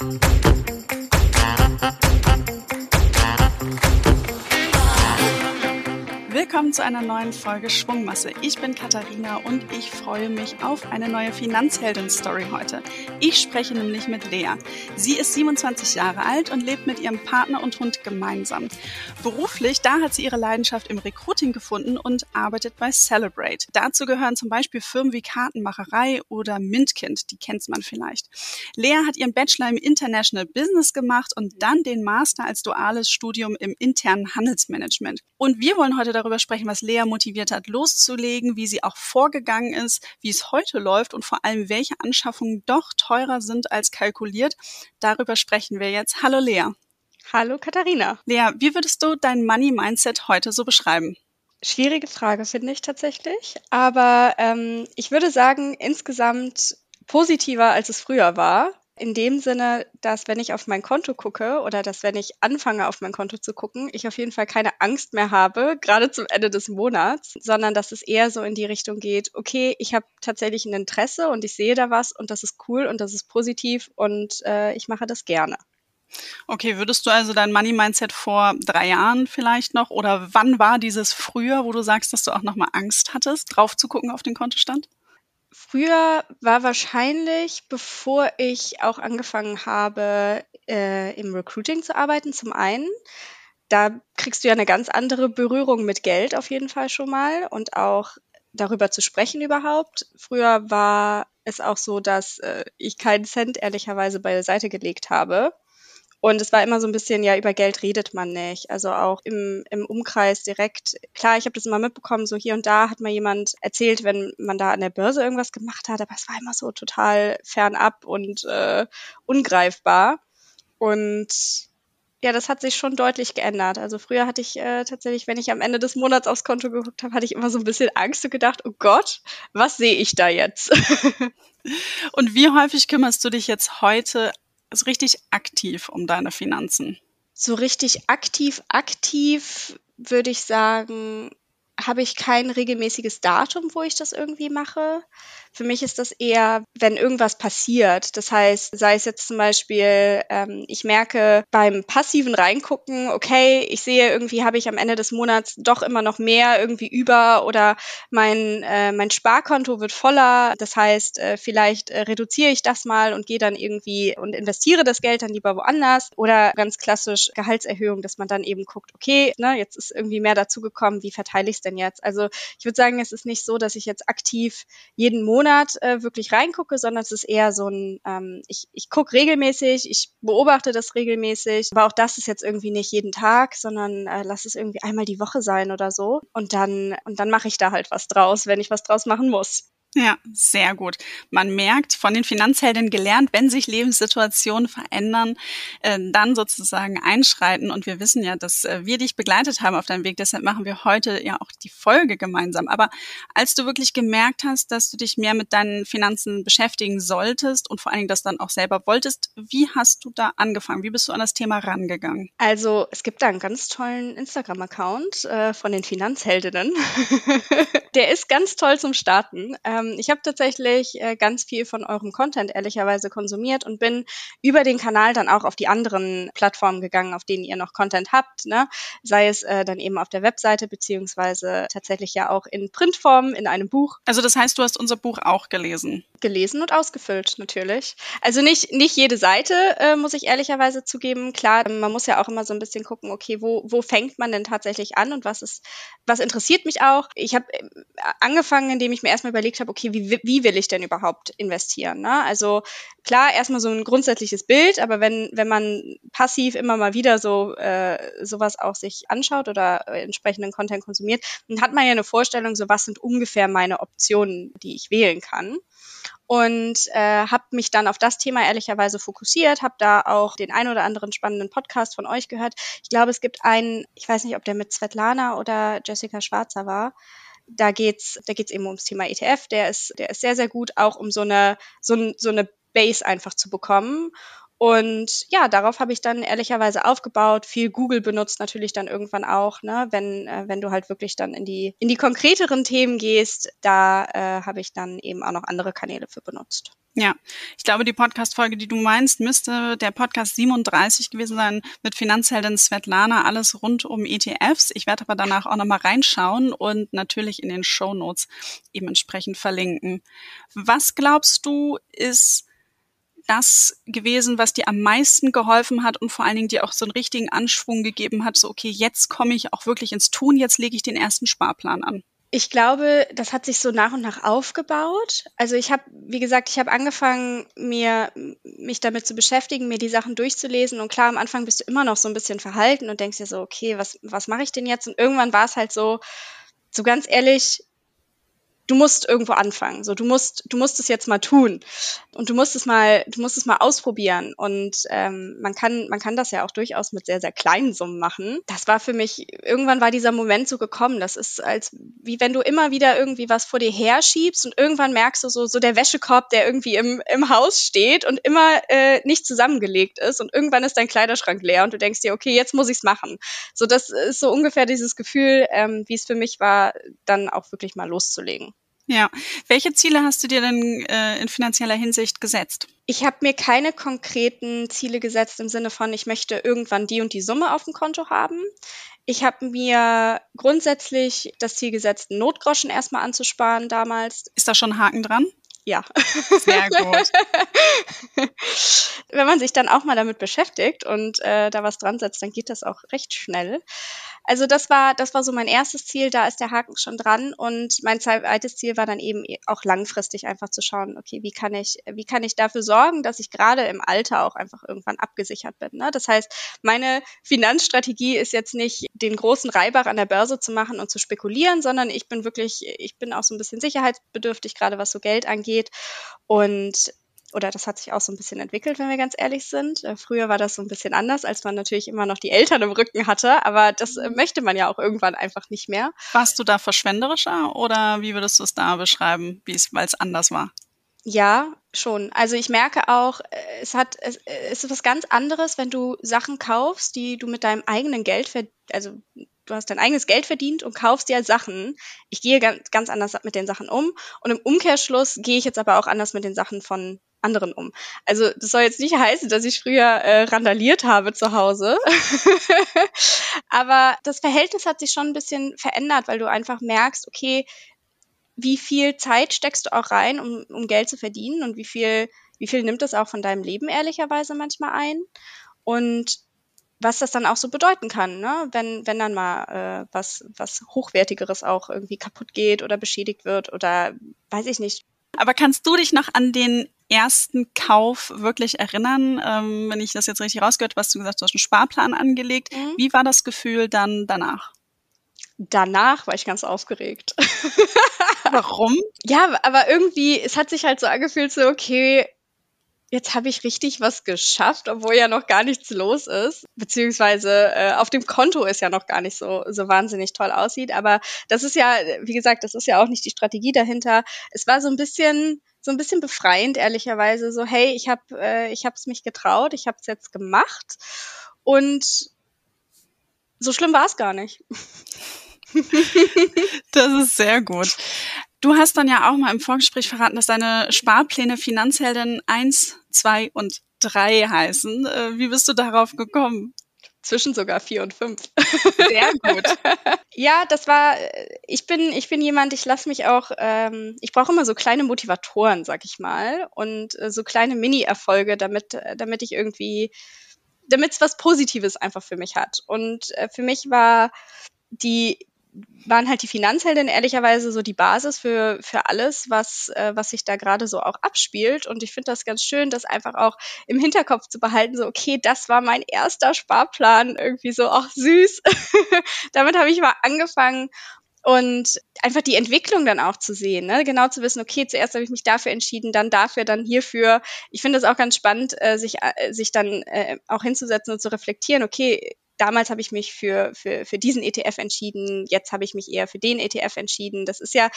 Thank you. Willkommen zu einer neuen Folge Schwungmasse. Ich bin Katharina und ich freue mich auf eine neue Finanzheldin-Story heute. Ich spreche nämlich mit Lea. Sie ist 27 Jahre alt und lebt mit ihrem Partner und Hund gemeinsam. Beruflich, da hat sie ihre Leidenschaft im Recruiting gefunden und arbeitet bei Celebrate. Dazu gehören zum Beispiel Firmen wie Kartenmacherei oder Mintkind, die kennt man vielleicht. Lea hat ihren Bachelor im International Business gemacht und dann den Master als duales Studium im internen Handelsmanagement. Und wir wollen heute darüber sprechen, was Lea motiviert hat, loszulegen, wie sie auch vorgegangen ist, wie es heute läuft und vor allem, welche Anschaffungen doch teurer sind als kalkuliert. Darüber sprechen wir jetzt. Hallo Lea. Hallo Katharina. Lea, wie würdest du dein Money Mindset heute so beschreiben? Schwierige Frage, finde ich tatsächlich. Aber ähm, ich würde sagen, insgesamt positiver, als es früher war in dem Sinne, dass wenn ich auf mein Konto gucke oder dass wenn ich anfange auf mein Konto zu gucken, ich auf jeden Fall keine Angst mehr habe, gerade zum Ende des Monats, sondern dass es eher so in die Richtung geht, okay, ich habe tatsächlich ein Interesse und ich sehe da was und das ist cool und das ist positiv und äh, ich mache das gerne. Okay, würdest du also dein Money Mindset vor drei Jahren vielleicht noch oder wann war dieses früher, wo du sagst, dass du auch nochmal Angst hattest, drauf zu gucken auf den Kontostand? Früher war wahrscheinlich, bevor ich auch angefangen habe, äh, im Recruiting zu arbeiten, zum einen. Da kriegst du ja eine ganz andere Berührung mit Geld auf jeden Fall schon mal und auch darüber zu sprechen überhaupt. Früher war es auch so, dass äh, ich keinen Cent ehrlicherweise beiseite gelegt habe. Und es war immer so ein bisschen, ja, über Geld redet man nicht. Also auch im, im Umkreis direkt. Klar, ich habe das immer mitbekommen, so hier und da hat mal jemand erzählt, wenn man da an der Börse irgendwas gemacht hat, aber es war immer so total fernab und äh, ungreifbar. Und ja, das hat sich schon deutlich geändert. Also früher hatte ich äh, tatsächlich, wenn ich am Ende des Monats aufs Konto geguckt habe, hatte ich immer so ein bisschen Angst und gedacht, oh Gott, was sehe ich da jetzt? und wie häufig kümmerst du dich jetzt heute so richtig aktiv um deine Finanzen? So richtig aktiv, aktiv würde ich sagen, habe ich kein regelmäßiges Datum, wo ich das irgendwie mache. Für mich ist das eher, wenn irgendwas passiert. Das heißt, sei es jetzt zum Beispiel, ähm, ich merke beim passiven Reingucken, okay, ich sehe irgendwie, habe ich am Ende des Monats doch immer noch mehr irgendwie über oder mein, äh, mein Sparkonto wird voller. Das heißt, äh, vielleicht äh, reduziere ich das mal und gehe dann irgendwie und investiere das Geld dann lieber woanders. Oder ganz klassisch Gehaltserhöhung, dass man dann eben guckt, okay, ne, jetzt ist irgendwie mehr dazugekommen, wie verteile ich es denn jetzt? Also ich würde sagen, es ist nicht so, dass ich jetzt aktiv jeden Monat Monat äh, wirklich reingucke, sondern es ist eher so ein, ähm, ich, ich gucke regelmäßig, ich beobachte das regelmäßig, aber auch das ist jetzt irgendwie nicht jeden Tag, sondern äh, lass es irgendwie einmal die Woche sein oder so. Und dann, und dann mache ich da halt was draus, wenn ich was draus machen muss. Ja, sehr gut. Man merkt von den Finanzhelden gelernt, wenn sich Lebenssituationen verändern, äh, dann sozusagen einschreiten. Und wir wissen ja, dass äh, wir dich begleitet haben auf deinem Weg. Deshalb machen wir heute ja auch die Folge gemeinsam. Aber als du wirklich gemerkt hast, dass du dich mehr mit deinen Finanzen beschäftigen solltest und vor allen Dingen das dann auch selber wolltest, wie hast du da angefangen? Wie bist du an das Thema rangegangen? Also es gibt da einen ganz tollen Instagram-Account äh, von den Finanzheldinnen. Der ist ganz toll zum Starten. Ähm, ähm, ich habe tatsächlich äh, ganz viel von eurem Content ehrlicherweise konsumiert und bin über den Kanal dann auch auf die anderen Plattformen gegangen, auf denen ihr noch Content habt, ne? sei es äh, dann eben auf der Webseite beziehungsweise tatsächlich ja auch in Printform in einem Buch. Also das heißt, du hast unser Buch auch gelesen? Gelesen und ausgefüllt natürlich. Also nicht nicht jede Seite äh, muss ich ehrlicherweise zugeben. Klar, man muss ja auch immer so ein bisschen gucken, okay, wo wo fängt man denn tatsächlich an und was ist was interessiert mich auch? Ich habe äh, angefangen, indem ich mir erstmal überlegt habe habe, okay, wie, wie will ich denn überhaupt investieren? Ne? Also klar, erstmal so ein grundsätzliches Bild, aber wenn, wenn man passiv immer mal wieder so äh, sowas auch sich anschaut oder äh, entsprechenden Content konsumiert, dann hat man ja eine Vorstellung, so was sind ungefähr meine Optionen, die ich wählen kann und äh, habe mich dann auf das Thema ehrlicherweise fokussiert, habe da auch den ein oder anderen spannenden Podcast von euch gehört. Ich glaube, es gibt einen, ich weiß nicht, ob der mit Svetlana oder Jessica Schwarzer war, da geht's, da geht's eben ums Thema ETF. Der ist, der ist sehr, sehr gut, auch um so eine, so, so eine Base einfach zu bekommen. Und ja, darauf habe ich dann ehrlicherweise aufgebaut, viel Google benutzt natürlich dann irgendwann auch, ne, wenn, äh, wenn du halt wirklich dann in die, in die konkreteren Themen gehst, da äh, habe ich dann eben auch noch andere Kanäle für benutzt. Ja, ich glaube, die Podcast-Folge, die du meinst, müsste der Podcast 37 gewesen sein mit Finanzheldin Svetlana, alles rund um ETFs. Ich werde aber danach auch nochmal reinschauen und natürlich in den Show Notes eben entsprechend verlinken. Was glaubst du, ist das gewesen, was dir am meisten geholfen hat und vor allen Dingen dir auch so einen richtigen Anschwung gegeben hat, so okay, jetzt komme ich auch wirklich ins Tun, jetzt lege ich den ersten Sparplan an? Ich glaube, das hat sich so nach und nach aufgebaut. Also ich habe, wie gesagt, ich habe angefangen, mir mich damit zu beschäftigen, mir die Sachen durchzulesen. Und klar, am Anfang bist du immer noch so ein bisschen verhalten und denkst dir so, okay, was, was mache ich denn jetzt? Und irgendwann war es halt so, so ganz ehrlich, du musst irgendwo anfangen. So, du musst, du musst es jetzt mal tun und du musst es mal, du musst es mal ausprobieren. Und ähm, man kann, man kann das ja auch durchaus mit sehr, sehr kleinen Summen machen. Das war für mich irgendwann war dieser Moment so gekommen. Das ist als wie wenn du immer wieder irgendwie was vor dir herschiebst und irgendwann merkst du so, so der Wäschekorb, der irgendwie im, im Haus steht und immer äh, nicht zusammengelegt ist und irgendwann ist dein Kleiderschrank leer und du denkst dir, okay, jetzt muss ich's machen. So, das ist so ungefähr dieses Gefühl, ähm, wie es für mich war, dann auch wirklich mal loszulegen. Ja. Welche Ziele hast du dir denn äh, in finanzieller Hinsicht gesetzt? Ich habe mir keine konkreten Ziele gesetzt im Sinne von, ich möchte irgendwann die und die Summe auf dem Konto haben. Ich habe mir grundsätzlich das Ziel gesetzt, Notgroschen erstmal anzusparen damals. Ist da schon ein Haken dran? Ja. Sehr gut. Wenn man sich dann auch mal damit beschäftigt und äh, da was dran setzt, dann geht das auch recht schnell. Also das war, das war so mein erstes Ziel, da ist der Haken schon dran. Und mein zweites Ziel war dann eben auch langfristig einfach zu schauen, okay, wie kann ich, wie kann ich dafür sorgen, dass ich gerade im Alter auch einfach irgendwann abgesichert bin. Ne? Das heißt, meine Finanzstrategie ist jetzt nicht, den großen Reibach an der Börse zu machen und zu spekulieren, sondern ich bin wirklich, ich bin auch so ein bisschen sicherheitsbedürftig, gerade was so Geld angeht. Und oder das hat sich auch so ein bisschen entwickelt, wenn wir ganz ehrlich sind. Äh, früher war das so ein bisschen anders, als man natürlich immer noch die Eltern im Rücken hatte, aber das äh, möchte man ja auch irgendwann einfach nicht mehr. Warst du da verschwenderischer oder wie würdest du es da beschreiben, wie es, weil es anders war? Ja, schon. Also ich merke auch, äh, es hat, es, es ist was ganz anderes, wenn du Sachen kaufst, die du mit deinem eigenen Geld, also du hast dein eigenes Geld verdient und kaufst dir Sachen. Ich gehe ganz, anders mit den Sachen um und im Umkehrschluss gehe ich jetzt aber auch anders mit den Sachen von anderen um. Also das soll jetzt nicht heißen, dass ich früher äh, randaliert habe zu Hause. Aber das Verhältnis hat sich schon ein bisschen verändert, weil du einfach merkst, okay, wie viel Zeit steckst du auch rein, um, um Geld zu verdienen und wie viel, wie viel nimmt das auch von deinem Leben ehrlicherweise manchmal ein? Und was das dann auch so bedeuten kann, ne? wenn, wenn dann mal äh, was, was Hochwertigeres auch irgendwie kaputt geht oder beschädigt wird oder weiß ich nicht. Aber kannst du dich noch an den ersten Kauf wirklich erinnern? Ähm, wenn ich das jetzt richtig rausgehört habe, hast du gesagt, du hast einen Sparplan angelegt. Mhm. Wie war das Gefühl dann danach? Danach war ich ganz aufgeregt. Warum? Ja, aber irgendwie, es hat sich halt so angefühlt, so, okay, jetzt habe ich richtig was geschafft, obwohl ja noch gar nichts los ist. Beziehungsweise äh, auf dem Konto ist ja noch gar nicht so, so wahnsinnig toll aussieht. Aber das ist ja, wie gesagt, das ist ja auch nicht die Strategie dahinter. Es war so ein bisschen so ein bisschen befreiend, ehrlicherweise. So, hey, ich habe äh, ich hab's mich getraut, ich habe es jetzt gemacht und so schlimm war es gar nicht. das ist sehr gut. Du hast dann ja auch mal im Vorgespräch verraten, dass deine Sparpläne Finanzheldin 1, 2 und 3 heißen. Äh, wie bist du darauf gekommen? Zwischen sogar vier und fünf. Sehr gut. ja, das war, ich bin, ich bin jemand, ich lasse mich auch, ähm, ich brauche immer so kleine Motivatoren, sag ich mal, und äh, so kleine Mini-Erfolge, damit, damit ich irgendwie, damit es was Positives einfach für mich hat. Und äh, für mich war die waren halt die Finanzhelden ehrlicherweise so die Basis für, für alles, was, äh, was sich da gerade so auch abspielt. Und ich finde das ganz schön, das einfach auch im Hinterkopf zu behalten, so, okay, das war mein erster Sparplan, irgendwie so, ach süß. Damit habe ich mal angefangen und einfach die Entwicklung dann auch zu sehen, ne? genau zu wissen, okay, zuerst habe ich mich dafür entschieden, dann dafür, dann hierfür. Ich finde es auch ganz spannend, äh, sich, äh, sich dann äh, auch hinzusetzen und zu reflektieren, okay, damals habe ich mich für, für, für diesen ETF entschieden, jetzt habe ich mich eher für den ETF entschieden. Das ist ja,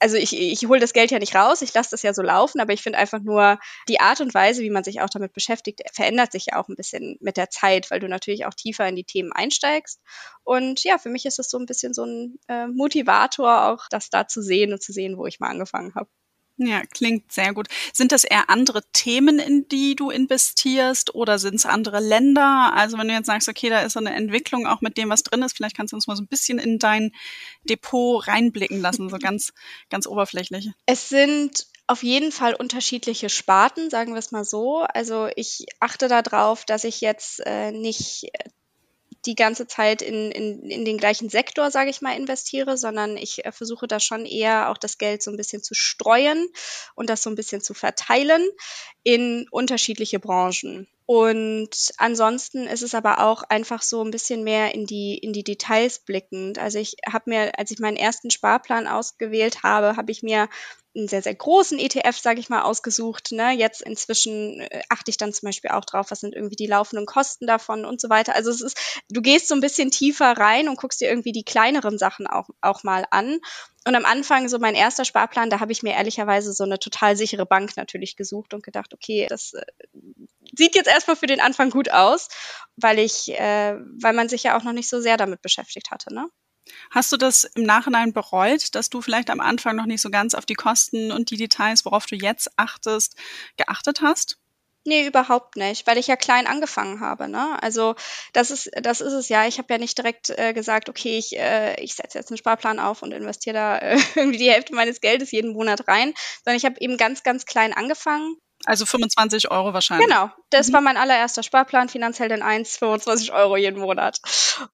also ich, ich hole das Geld ja nicht raus, ich lasse das ja so laufen, aber ich finde einfach nur die Art und Weise, wie man sich auch damit beschäftigt, verändert sich ja auch ein bisschen mit der Zeit, weil du natürlich auch tiefer in die Themen einsteigst. Und ja, für mich ist es so ein bisschen so ein äh, Motivator, auch das da zu sehen und zu sehen, wo ich mal angefangen habe. Ja, klingt sehr gut. Sind das eher andere Themen, in die du investierst oder sind es andere Länder? Also wenn du jetzt sagst, okay, da ist so eine Entwicklung auch mit dem, was drin ist, vielleicht kannst du uns mal so ein bisschen in dein Depot reinblicken lassen, so ganz, ganz oberflächlich. Es sind auf jeden Fall unterschiedliche Sparten, sagen wir es mal so. Also ich achte darauf, dass ich jetzt äh, nicht die ganze Zeit in, in, in den gleichen Sektor, sage ich mal, investiere, sondern ich äh, versuche da schon eher auch das Geld so ein bisschen zu streuen und das so ein bisschen zu verteilen in unterschiedliche Branchen. Und ansonsten ist es aber auch einfach so ein bisschen mehr in die, in die Details blickend. Also ich habe mir, als ich meinen ersten Sparplan ausgewählt habe, habe ich mir einen sehr, sehr großen ETF, sage ich mal, ausgesucht. Ne? Jetzt inzwischen äh, achte ich dann zum Beispiel auch drauf, was sind irgendwie die laufenden Kosten davon und so weiter. Also es ist, du gehst so ein bisschen tiefer rein und guckst dir irgendwie die kleineren Sachen auch, auch mal an. Und am Anfang, so mein erster Sparplan, da habe ich mir ehrlicherweise so eine total sichere Bank natürlich gesucht und gedacht, okay, das äh, sieht jetzt erstmal für den Anfang gut aus, weil ich, äh, weil man sich ja auch noch nicht so sehr damit beschäftigt hatte, ne? Hast du das im Nachhinein bereut, dass du vielleicht am Anfang noch nicht so ganz auf die Kosten und die Details, worauf du jetzt achtest, geachtet hast? Nee, überhaupt nicht, weil ich ja klein angefangen habe. Ne? Also das ist, das ist es ja. Ich habe ja nicht direkt äh, gesagt, okay, ich, äh, ich setze jetzt einen Sparplan auf und investiere da äh, irgendwie die Hälfte meines Geldes jeden Monat rein, sondern ich habe eben ganz, ganz klein angefangen also 25 Euro wahrscheinlich. Genau, das mhm. war mein allererster Sparplan, finanziell denn 1, 25 Euro jeden Monat.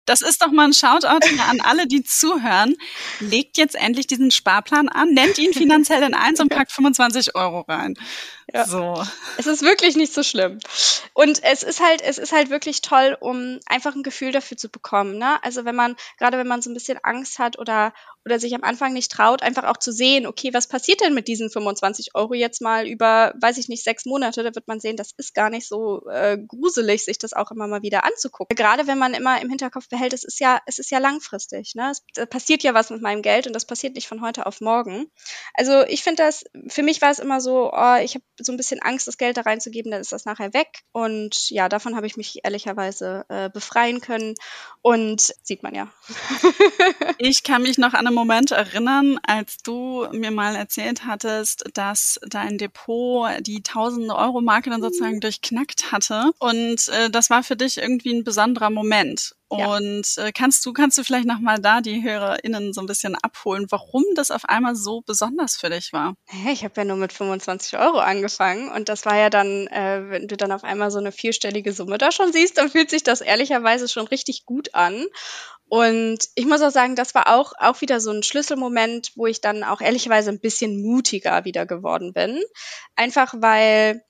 Das ist doch mal ein Shoutout an alle, die zuhören. Legt jetzt endlich diesen Sparplan an, nennt ihn finanziell denn 1 und packt 25 Euro rein. Ja. So. Es ist wirklich nicht so schlimm. Und es ist halt, es ist halt wirklich toll, um einfach ein Gefühl dafür zu bekommen. Ne? Also wenn man, gerade wenn man so ein bisschen Angst hat oder, oder sich am Anfang nicht traut, einfach auch zu sehen, okay, was passiert denn mit diesen 25 Euro jetzt mal über, weiß ich nicht, sechs Monate, da wird man sehen, das ist gar nicht so äh, gruselig, sich das auch immer mal wieder anzugucken. Gerade wenn man immer im Hinterkopf behält, es ist ja, es ist ja langfristig. Ne? Es passiert ja was mit meinem Geld und das passiert nicht von heute auf morgen. Also ich finde das, für mich war es immer so, oh, ich habe so ein bisschen Angst, das Geld da reinzugeben, dann ist das nachher weg. Und ja, davon habe ich mich ehrlicherweise äh, befreien können. Und sieht man ja. ich kann mich noch an einen Moment erinnern, als du mir mal erzählt hattest, dass dein Depot die 1000 Euro Marke dann sozusagen mhm. durchknackt hatte. Und äh, das war für dich irgendwie ein besonderer Moment. Und äh, kannst du kannst du vielleicht noch mal da die HörerInnen so ein bisschen abholen, warum das auf einmal so besonders für dich war? Ich habe ja nur mit 25 Euro angefangen und das war ja dann, äh, wenn du dann auf einmal so eine vierstellige Summe da schon siehst, dann fühlt sich das ehrlicherweise schon richtig gut an. Und ich muss auch sagen, das war auch, auch wieder so ein Schlüsselmoment, wo ich dann auch ehrlicherweise ein bisschen mutiger wieder geworden bin. Einfach weil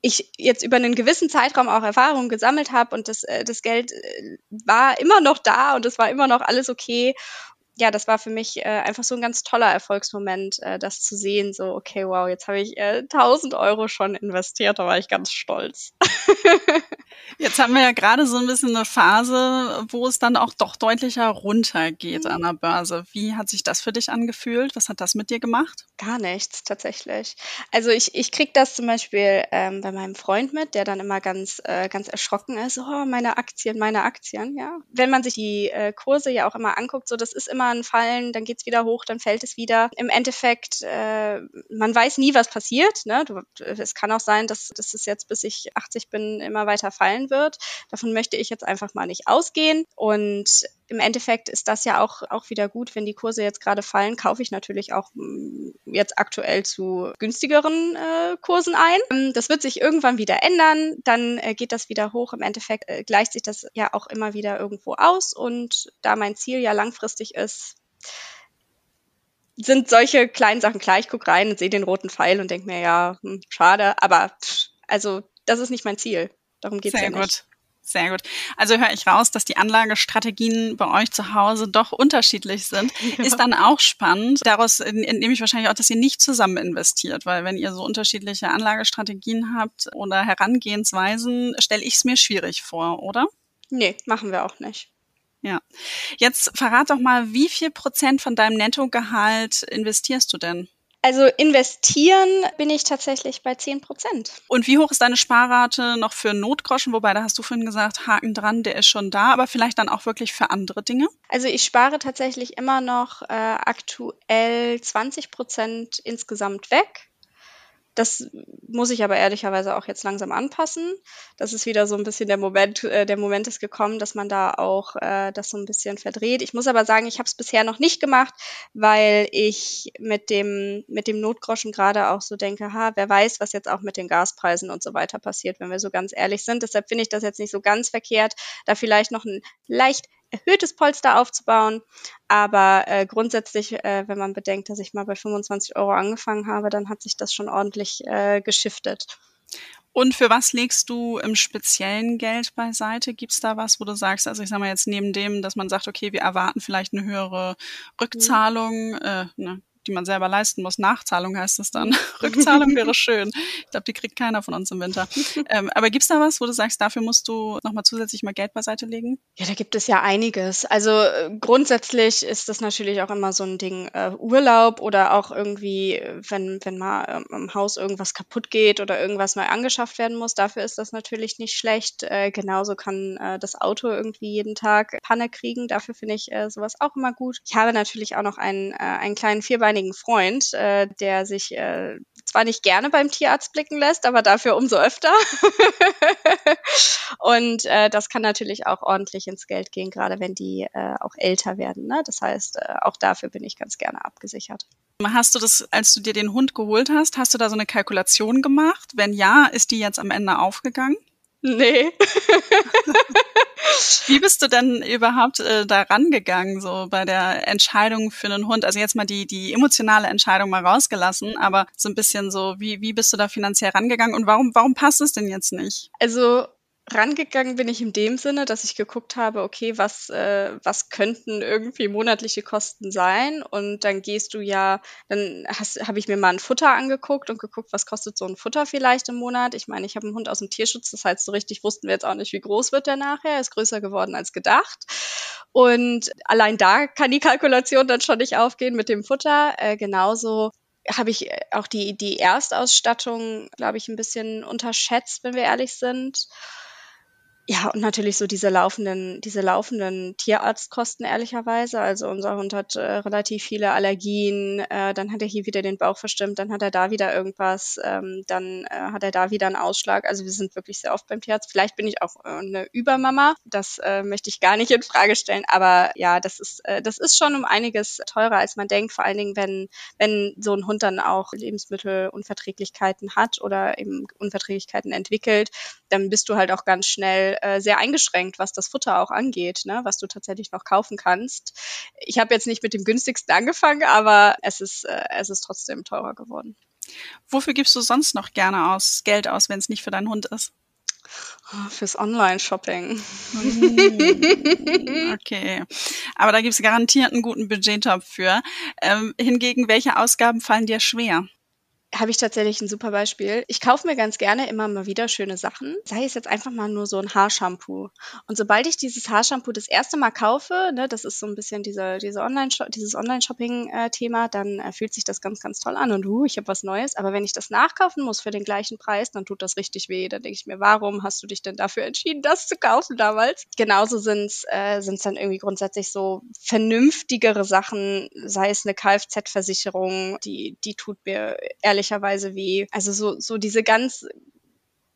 ich jetzt über einen gewissen Zeitraum auch Erfahrungen gesammelt habe und das, äh, das Geld äh, war immer noch da und es war immer noch alles okay. Ja, das war für mich äh, einfach so ein ganz toller Erfolgsmoment, äh, das zu sehen. So, okay, wow, jetzt habe ich äh, 1000 Euro schon investiert, da war ich ganz stolz. Jetzt haben wir ja gerade so ein bisschen eine Phase, wo es dann auch doch deutlicher runtergeht mhm. an der Börse. Wie hat sich das für dich angefühlt? Was hat das mit dir gemacht? Gar nichts, tatsächlich. Also ich, ich kriege das zum Beispiel ähm, bei meinem Freund mit, der dann immer ganz, äh, ganz erschrocken ist, oh, meine Aktien, meine Aktien, ja. Wenn man sich die äh, Kurse ja auch immer anguckt, so das ist immer ein Fallen, dann geht's wieder hoch, dann fällt es wieder. Im Endeffekt, äh, man weiß nie, was passiert. Ne? Du, es kann auch sein, dass, dass es jetzt, bis ich 80 bin, immer weiter fallen wird. Davon möchte ich jetzt einfach mal nicht ausgehen. Und im Endeffekt ist das ja auch, auch wieder gut, wenn die Kurse jetzt gerade fallen, kaufe ich natürlich auch mm, jetzt aktuell zu günstigeren äh, Kursen ein. Ähm, das wird sich irgendwann wieder ändern, dann äh, geht das wieder hoch. Im Endeffekt äh, gleicht sich das ja auch immer wieder irgendwo aus. Und da mein Ziel ja langfristig ist, sind solche kleinen Sachen klar. Ich gucke rein und sehe den roten Pfeil und denke mir, ja, hm, schade, aber pff, also das ist nicht mein Ziel. Darum geht es ja nicht. Gut. Sehr gut. Also höre ich raus, dass die Anlagestrategien bei euch zu Hause doch unterschiedlich sind. Ja. Ist dann auch spannend. Daraus entnehme ich wahrscheinlich auch, dass ihr nicht zusammen investiert, weil wenn ihr so unterschiedliche Anlagestrategien habt oder Herangehensweisen, stelle ich es mir schwierig vor, oder? Nee, machen wir auch nicht. Ja. Jetzt verrat doch mal, wie viel Prozent von deinem Nettogehalt investierst du denn? Also investieren bin ich tatsächlich bei 10 Prozent. Und wie hoch ist deine Sparrate noch für Notgroschen? Wobei, da hast du vorhin gesagt, Haken dran, der ist schon da, aber vielleicht dann auch wirklich für andere Dinge? Also ich spare tatsächlich immer noch äh, aktuell 20 Prozent insgesamt weg. Das muss ich aber ehrlicherweise auch jetzt langsam anpassen. Das ist wieder so ein bisschen der Moment, äh, der Moment ist gekommen, dass man da auch äh, das so ein bisschen verdreht. Ich muss aber sagen, ich habe es bisher noch nicht gemacht, weil ich mit dem, mit dem Notgroschen gerade auch so denke, ha, wer weiß, was jetzt auch mit den Gaspreisen und so weiter passiert, wenn wir so ganz ehrlich sind. Deshalb finde ich das jetzt nicht so ganz verkehrt, da vielleicht noch ein leicht erhöhtes Polster aufzubauen. Aber äh, grundsätzlich, äh, wenn man bedenkt, dass ich mal bei 25 Euro angefangen habe, dann hat sich das schon ordentlich äh, geschiftet. Und für was legst du im speziellen Geld beiseite? Gibt es da was, wo du sagst, also ich sage mal jetzt neben dem, dass man sagt, okay, wir erwarten vielleicht eine höhere Rückzahlung, mhm. äh, ne, die man selber leisten muss. Nachzahlung heißt es dann. Rückzahlung wäre schön. Ich glaube, die kriegt keiner von uns im Winter. Ähm, aber gibt's da was, wo du sagst, dafür musst du nochmal zusätzlich mal Geld beiseite legen? Ja, da gibt es ja einiges. Also äh, grundsätzlich ist das natürlich auch immer so ein Ding äh, Urlaub oder auch irgendwie, wenn, wenn mal ähm, im Haus irgendwas kaputt geht oder irgendwas neu angeschafft werden muss. Dafür ist das natürlich nicht schlecht. Äh, genauso kann äh, das Auto irgendwie jeden Tag Panne kriegen. Dafür finde ich äh, sowas auch immer gut. Ich habe natürlich auch noch einen, äh, einen kleinen vierbeinigen langjährigen Freund, äh, der sich äh, zwar nicht gerne beim Tierarzt blicken lässt, aber dafür umso öfter. und äh, das kann natürlich auch ordentlich ins Geld gehen, gerade wenn die äh, auch älter werden. Ne? Das heißt, äh, auch dafür bin ich ganz gerne abgesichert. Hast du das, als du dir den Hund geholt hast, hast du da so eine Kalkulation gemacht? Wenn ja, ist die jetzt am Ende aufgegangen? Nee. Wie bist du denn überhaupt äh, da rangegangen, so bei der Entscheidung für einen Hund? Also jetzt mal die, die emotionale Entscheidung mal rausgelassen, aber so ein bisschen so, wie, wie bist du da finanziell rangegangen und warum, warum passt es denn jetzt nicht? Also rangegangen bin ich in dem Sinne, dass ich geguckt habe, okay, was, äh, was könnten irgendwie monatliche Kosten sein? Und dann gehst du ja, dann habe ich mir mal ein Futter angeguckt und geguckt, was kostet so ein Futter vielleicht im Monat. Ich meine, ich habe einen Hund aus dem Tierschutz, das heißt, so richtig wussten wir jetzt auch nicht, wie groß wird der nachher. Er ist größer geworden als gedacht. Und allein da kann die Kalkulation dann schon nicht aufgehen mit dem Futter. Äh, genauso habe ich auch die, die Erstausstattung, glaube ich, ein bisschen unterschätzt, wenn wir ehrlich sind. Ja, und natürlich so diese laufenden, diese laufenden Tierarztkosten ehrlicherweise. Also unser Hund hat äh, relativ viele Allergien, äh, dann hat er hier wieder den Bauch verstimmt, dann hat er da wieder irgendwas, ähm, dann äh, hat er da wieder einen Ausschlag. Also wir sind wirklich sehr oft beim Tierarzt. Vielleicht bin ich auch äh, eine Übermama, das äh, möchte ich gar nicht in Frage stellen. Aber ja, das ist, äh, das ist schon um einiges teurer, als man denkt. Vor allen Dingen, wenn, wenn so ein Hund dann auch Lebensmittelunverträglichkeiten hat oder eben Unverträglichkeiten entwickelt, dann bist du halt auch ganz schnell äh, sehr eingeschränkt, was das Futter auch angeht, ne, was du tatsächlich noch kaufen kannst. Ich habe jetzt nicht mit dem günstigsten angefangen, aber es ist, äh, es ist trotzdem teurer geworden. Wofür gibst du sonst noch gerne aus Geld aus, wenn es nicht für deinen Hund ist? Oh, fürs Online-Shopping. Hm, okay. Aber da gibt es garantiert einen guten Budgettop für. Ähm, hingegen, welche Ausgaben fallen dir schwer? Habe ich tatsächlich ein super Beispiel. Ich kaufe mir ganz gerne immer mal wieder schöne Sachen. Sei es jetzt einfach mal nur so ein Haarshampoo. Und sobald ich dieses Haarshampoo das erste Mal kaufe, ne, das ist so ein bisschen diese, diese Online dieses Online-Shopping-Thema, dann äh, fühlt sich das ganz, ganz toll an und uh, ich habe was Neues. Aber wenn ich das nachkaufen muss für den gleichen Preis, dann tut das richtig weh. Dann denke ich mir, warum hast du dich denn dafür entschieden, das zu kaufen damals? Genauso sind es äh, dann irgendwie grundsätzlich so vernünftigere Sachen, sei es eine Kfz-Versicherung, die, die tut mir ehrlich ehrlicherweise wie, also so, so diese ganz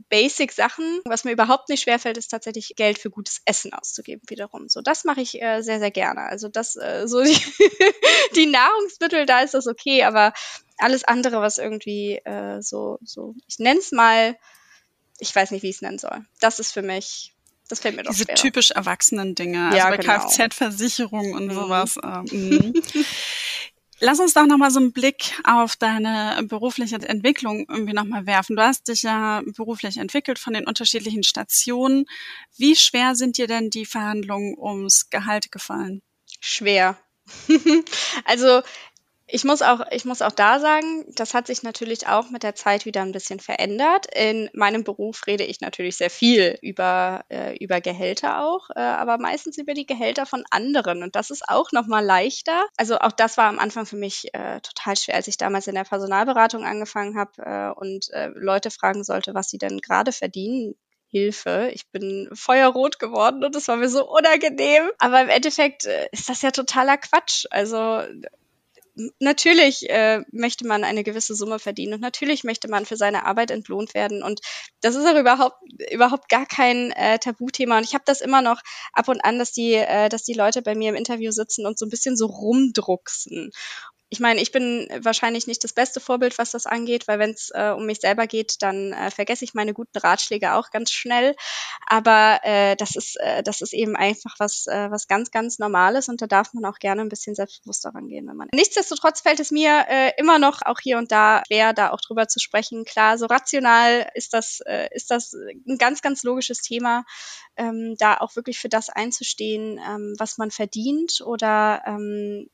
Basic Sachen. Was mir überhaupt nicht schwerfällt, ist tatsächlich Geld für gutes Essen auszugeben wiederum. So, das mache ich äh, sehr, sehr gerne. Also das, äh, so die, die Nahrungsmittel, da ist das okay, aber alles andere, was irgendwie äh, so, so, ich nenne es mal, ich weiß nicht, wie ich es nennen soll. Das ist für mich das fällt mir doch Diese schwer. typisch erwachsenen Dinge, also ja, bei genau. Kfz-Versicherung und mhm. sowas. Äh, Lass uns doch nochmal so einen Blick auf deine berufliche Entwicklung irgendwie nochmal werfen. Du hast dich ja beruflich entwickelt von den unterschiedlichen Stationen. Wie schwer sind dir denn die Verhandlungen ums Gehalt gefallen? Schwer. also Ich muss auch, ich muss auch da sagen, das hat sich natürlich auch mit der Zeit wieder ein bisschen verändert. In meinem Beruf rede ich natürlich sehr viel über, äh, über Gehälter auch, äh, aber meistens über die Gehälter von anderen. Und das ist auch nochmal leichter. Also auch das war am Anfang für mich äh, total schwer, als ich damals in der Personalberatung angefangen habe äh, und äh, Leute fragen sollte, was sie denn gerade verdienen. Hilfe. Ich bin feuerrot geworden und das war mir so unangenehm. Aber im Endeffekt äh, ist das ja totaler Quatsch. Also natürlich äh, möchte man eine gewisse Summe verdienen und natürlich möchte man für seine Arbeit entlohnt werden und das ist auch überhaupt überhaupt gar kein äh, Tabuthema und ich habe das immer noch ab und an, dass die äh, dass die Leute bei mir im Interview sitzen und so ein bisschen so rumdrucksen ich meine, ich bin wahrscheinlich nicht das beste Vorbild, was das angeht, weil wenn es äh, um mich selber geht, dann äh, vergesse ich meine guten Ratschläge auch ganz schnell. Aber äh, das ist äh, das ist eben einfach was äh, was ganz ganz Normales und da darf man auch gerne ein bisschen selbstbewusster rangehen, wenn man. Nichtsdestotrotz fällt es mir äh, immer noch auch hier und da schwer, da auch drüber zu sprechen. Klar, so rational ist das äh, ist das ein ganz ganz logisches Thema, ähm, da auch wirklich für das einzustehen, ähm, was man verdient oder ähm,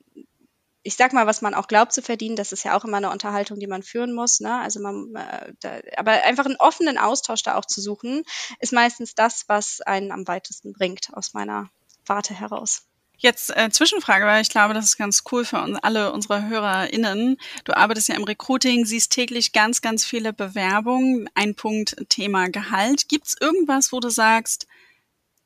ich sag mal, was man auch glaubt zu verdienen, das ist ja auch immer eine Unterhaltung, die man führen muss. Ne? Also man, äh, da, aber einfach einen offenen Austausch da auch zu suchen, ist meistens das, was einen am weitesten bringt aus meiner Warte heraus. Jetzt äh, Zwischenfrage, weil ich glaube, das ist ganz cool für uns, alle unsere HörerInnen. Du arbeitest ja im Recruiting, siehst täglich ganz, ganz viele Bewerbungen. Ein Punkt Thema Gehalt. Gibt es irgendwas, wo du sagst,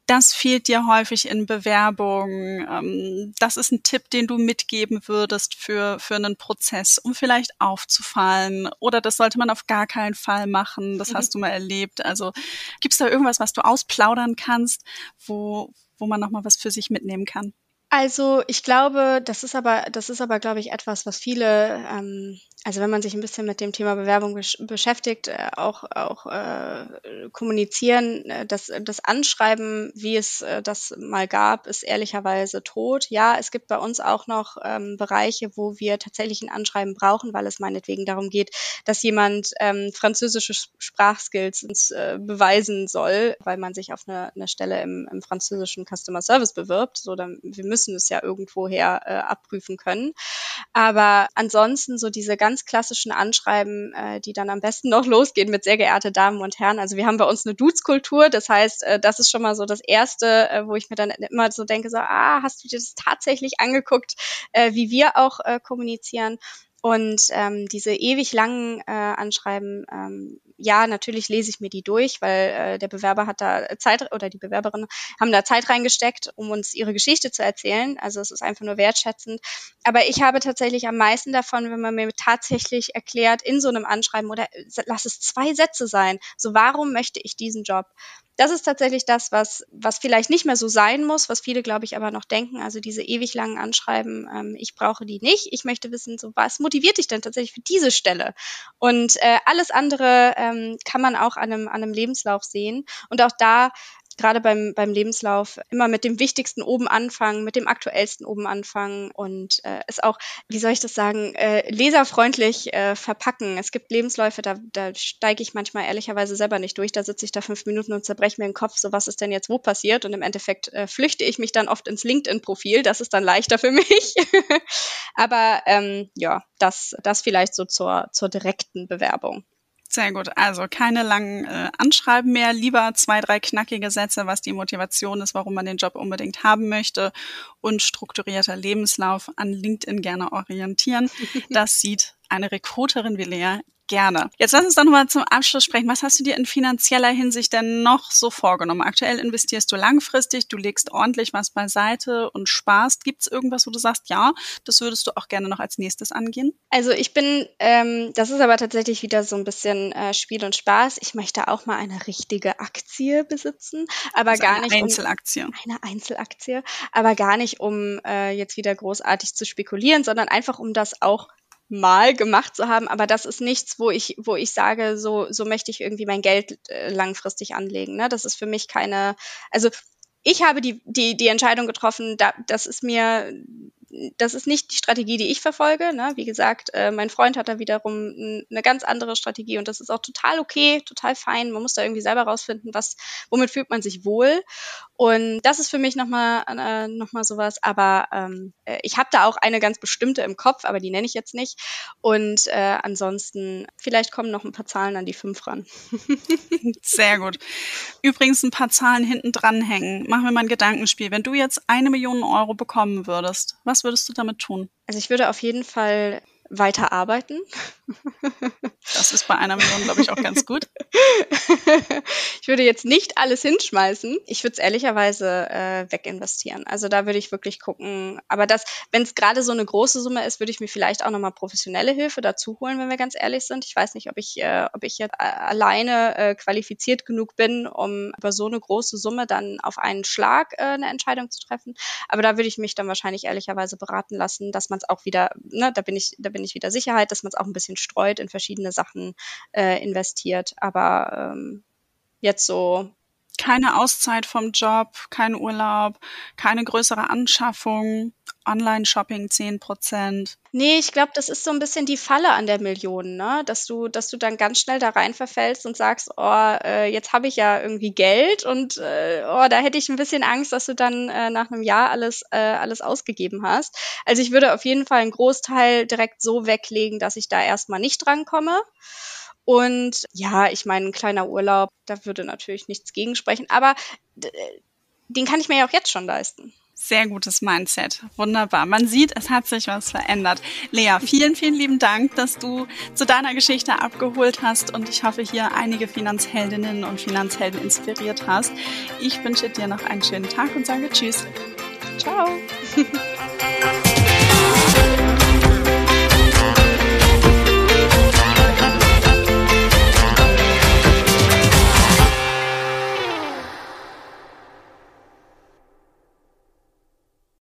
das fehlt dir häufig in Bewerbungen. Ähm, das ist ein Tipp, den du mitgeben würdest für, für einen Prozess, um vielleicht aufzufallen. Oder das sollte man auf gar keinen Fall machen. Das mhm. hast du mal erlebt. Also gibt es da irgendwas, was du ausplaudern kannst, wo, wo man nochmal was für sich mitnehmen kann? Also ich glaube, das ist aber, das ist aber, glaube ich, etwas, was viele ähm, also wenn man sich ein bisschen mit dem Thema Bewerbung besch beschäftigt, äh, auch, auch äh, kommunizieren, äh, das, das Anschreiben, wie es äh, das mal gab, ist ehrlicherweise tot. Ja, es gibt bei uns auch noch ähm, Bereiche, wo wir tatsächlich ein Anschreiben brauchen, weil es meinetwegen darum geht, dass jemand ähm, französische Sprachskills uns, äh, beweisen soll, weil man sich auf eine, eine Stelle im, im französischen Customer Service bewirbt. So, dann, wir müssen es ja irgendwoher äh, abprüfen können. Aber ansonsten so diese ganz ganz klassischen Anschreiben, äh, die dann am besten noch losgehen mit sehr geehrte Damen und Herren. Also wir haben bei uns eine Dudes-Kultur, das heißt, äh, das ist schon mal so das Erste, äh, wo ich mir dann immer so denke, so, ah, hast du dir das tatsächlich angeguckt, äh, wie wir auch äh, kommunizieren? Und ähm, diese ewig langen äh, Anschreiben, ähm, ja, natürlich lese ich mir die durch, weil äh, der Bewerber hat da Zeit oder die Bewerberin haben da Zeit reingesteckt, um uns ihre Geschichte zu erzählen. Also es ist einfach nur wertschätzend. Aber ich habe tatsächlich am meisten davon, wenn man mir tatsächlich erklärt in so einem Anschreiben oder äh, lass es zwei Sätze sein. So, warum möchte ich diesen Job? Das ist tatsächlich das, was, was vielleicht nicht mehr so sein muss, was viele, glaube ich, aber noch denken. Also diese ewig langen Anschreiben, ähm, ich brauche die nicht. Ich möchte wissen, so was motiviert dich denn tatsächlich für diese Stelle? Und äh, alles andere ähm, kann man auch an einem, an einem Lebenslauf sehen. Und auch da gerade beim, beim Lebenslauf immer mit dem Wichtigsten oben anfangen, mit dem Aktuellsten oben anfangen und äh, es auch, wie soll ich das sagen, äh, leserfreundlich äh, verpacken. Es gibt Lebensläufe, da, da steige ich manchmal ehrlicherweise selber nicht durch. Da sitze ich da fünf Minuten und zerbreche mir den Kopf, so was ist denn jetzt wo passiert? Und im Endeffekt äh, flüchte ich mich dann oft ins LinkedIn-Profil. Das ist dann leichter für mich. Aber ähm, ja, das, das vielleicht so zur, zur direkten Bewerbung. Sehr gut. Also keine langen äh, Anschreiben mehr, lieber zwei, drei knackige Sätze, was die Motivation ist, warum man den Job unbedingt haben möchte und strukturierter Lebenslauf an LinkedIn gerne orientieren. Das sieht eine Rekruterin wie Lea gerne. Jetzt lass uns doch nochmal zum Abschluss sprechen. Was hast du dir in finanzieller Hinsicht denn noch so vorgenommen? Aktuell investierst du langfristig, du legst ordentlich was beiseite und sparst. Gibt es irgendwas, wo du sagst, ja, das würdest du auch gerne noch als nächstes angehen? Also ich bin, ähm, das ist aber tatsächlich wieder so ein bisschen äh, Spiel und Spaß. Ich möchte auch mal eine richtige Aktie besitzen, aber also gar eine nicht Einzelaktie. Um, eine Einzelaktie, aber gar nicht um äh, jetzt wieder großartig zu spekulieren, sondern einfach um das auch mal gemacht zu haben, aber das ist nichts, wo ich, wo ich sage, so, so möchte ich irgendwie mein Geld äh, langfristig anlegen. Ne? Das ist für mich keine, also ich habe die, die, die Entscheidung getroffen, da, das ist mir das ist nicht die Strategie, die ich verfolge. Ne? Wie gesagt, äh, mein Freund hat da wiederum eine ganz andere Strategie und das ist auch total okay, total fein. Man muss da irgendwie selber rausfinden, was, womit fühlt man sich wohl. Und das ist für mich nochmal äh, noch sowas. Aber ähm, äh, ich habe da auch eine ganz bestimmte im Kopf, aber die nenne ich jetzt nicht. Und äh, ansonsten, vielleicht kommen noch ein paar Zahlen an die fünf ran. Sehr gut. Übrigens ein paar Zahlen hinten dranhängen. Machen wir mal ein Gedankenspiel. Wenn du jetzt eine Million Euro bekommen würdest, was würdest du damit tun? Also ich würde auf jeden Fall weiter arbeiten. Das ist bei einer Million, glaube ich, auch ganz gut. ich würde jetzt nicht alles hinschmeißen. Ich würde es ehrlicherweise äh, weginvestieren. Also da würde ich wirklich gucken. Aber das, wenn es gerade so eine große Summe ist, würde ich mir vielleicht auch nochmal professionelle Hilfe dazu holen, wenn wir ganz ehrlich sind. Ich weiß nicht, ob ich, äh, ob ich jetzt alleine äh, qualifiziert genug bin, um über so eine große Summe dann auf einen Schlag äh, eine Entscheidung zu treffen. Aber da würde ich mich dann wahrscheinlich ehrlicherweise beraten lassen, dass man es auch wieder, ne, da bin ich, da bin ich wieder Sicherheit, dass man es auch ein bisschen streut, in verschiedene Sachen äh, investiert. Aber ähm, jetzt so. Keine Auszeit vom Job, kein Urlaub, keine größere Anschaffung, Online-Shopping 10 Prozent. Nee, ich glaube, das ist so ein bisschen die Falle an der Million, ne? Dass du, dass du dann ganz schnell da rein verfällst und sagst, oh, äh, jetzt habe ich ja irgendwie Geld und äh, oh, da hätte ich ein bisschen Angst, dass du dann äh, nach einem Jahr alles, äh, alles ausgegeben hast. Also ich würde auf jeden Fall einen Großteil direkt so weglegen, dass ich da erstmal nicht drankomme. Und ja, ich meine, ein kleiner Urlaub, da würde natürlich nichts gegensprechen, aber den kann ich mir ja auch jetzt schon leisten. Sehr gutes Mindset. Wunderbar. Man sieht, es hat sich was verändert. Lea, vielen, vielen lieben Dank, dass du zu deiner Geschichte abgeholt hast und ich hoffe, hier einige Finanzheldinnen und Finanzhelden inspiriert hast. Ich wünsche dir noch einen schönen Tag und sage Tschüss. Ciao.